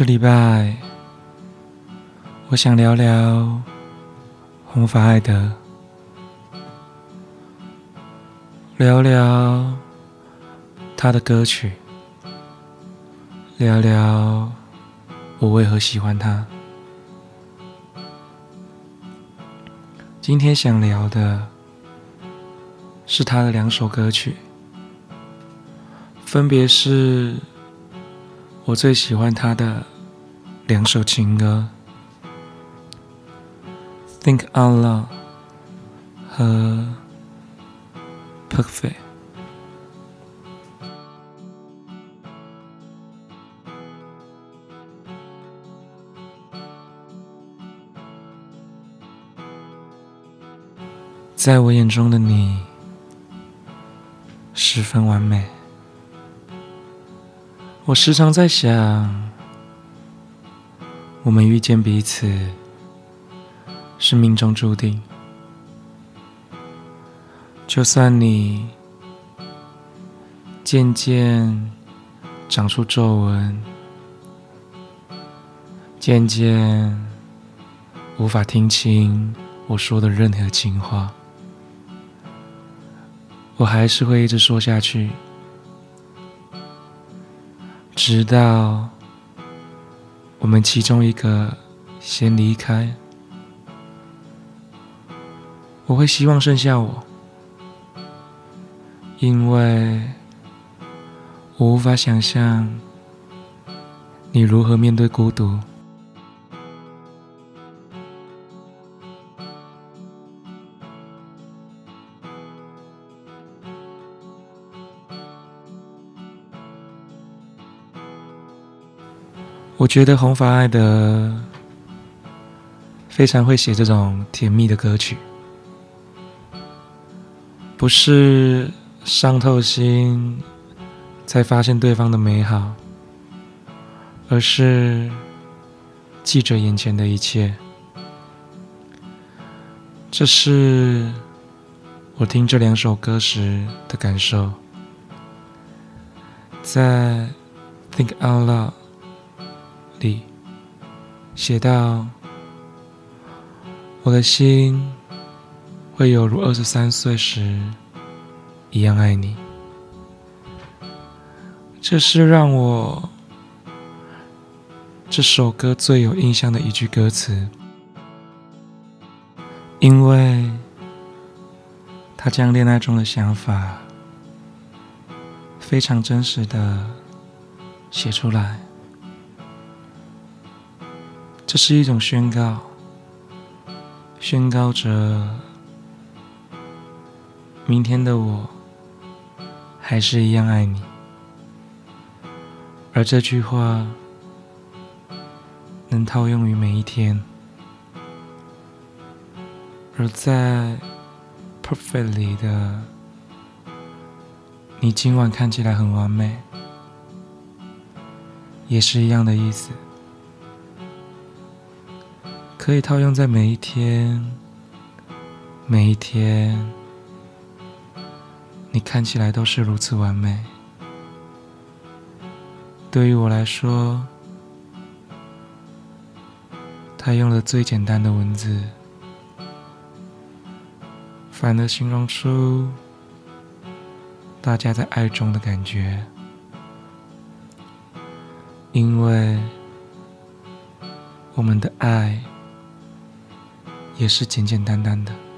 这礼拜，我想聊聊红发爱德，聊聊他的歌曲，聊聊我为何喜欢他。今天想聊的是他的两首歌曲，分别是。我最喜欢他的两首情歌，《Think On Love》和《Perfect》。在我眼中的你，十分完美。我时常在想，我们遇见彼此是命中注定。就算你渐渐长出皱纹，渐渐无法听清我说的任何情话，我还是会一直说下去。直到我们其中一个先离开，我会希望剩下我，因为我无法想象你如何面对孤独。我觉得红发爱的非常会写这种甜蜜的歌曲，不是伤透心才发现对方的美好，而是记着眼前的一切。这是我听这两首歌时的感受，在《Think Out Loud》。里写到：“我的心会有如二十三岁时一样爱你。”这是让我这首歌最有印象的一句歌词，因为他将恋爱中的想法非常真实的写出来。这是一种宣告，宣告着明天的我还是一样爱你。而这句话能套用于每一天。而在《perfectly 的你今晚看起来很完美，也是一样的意思。可以套用在每一天，每一天，你看起来都是如此完美。对于我来说，他用了最简单的文字，反而形容出大家在爱中的感觉，因为我们的爱。也是简简单单的。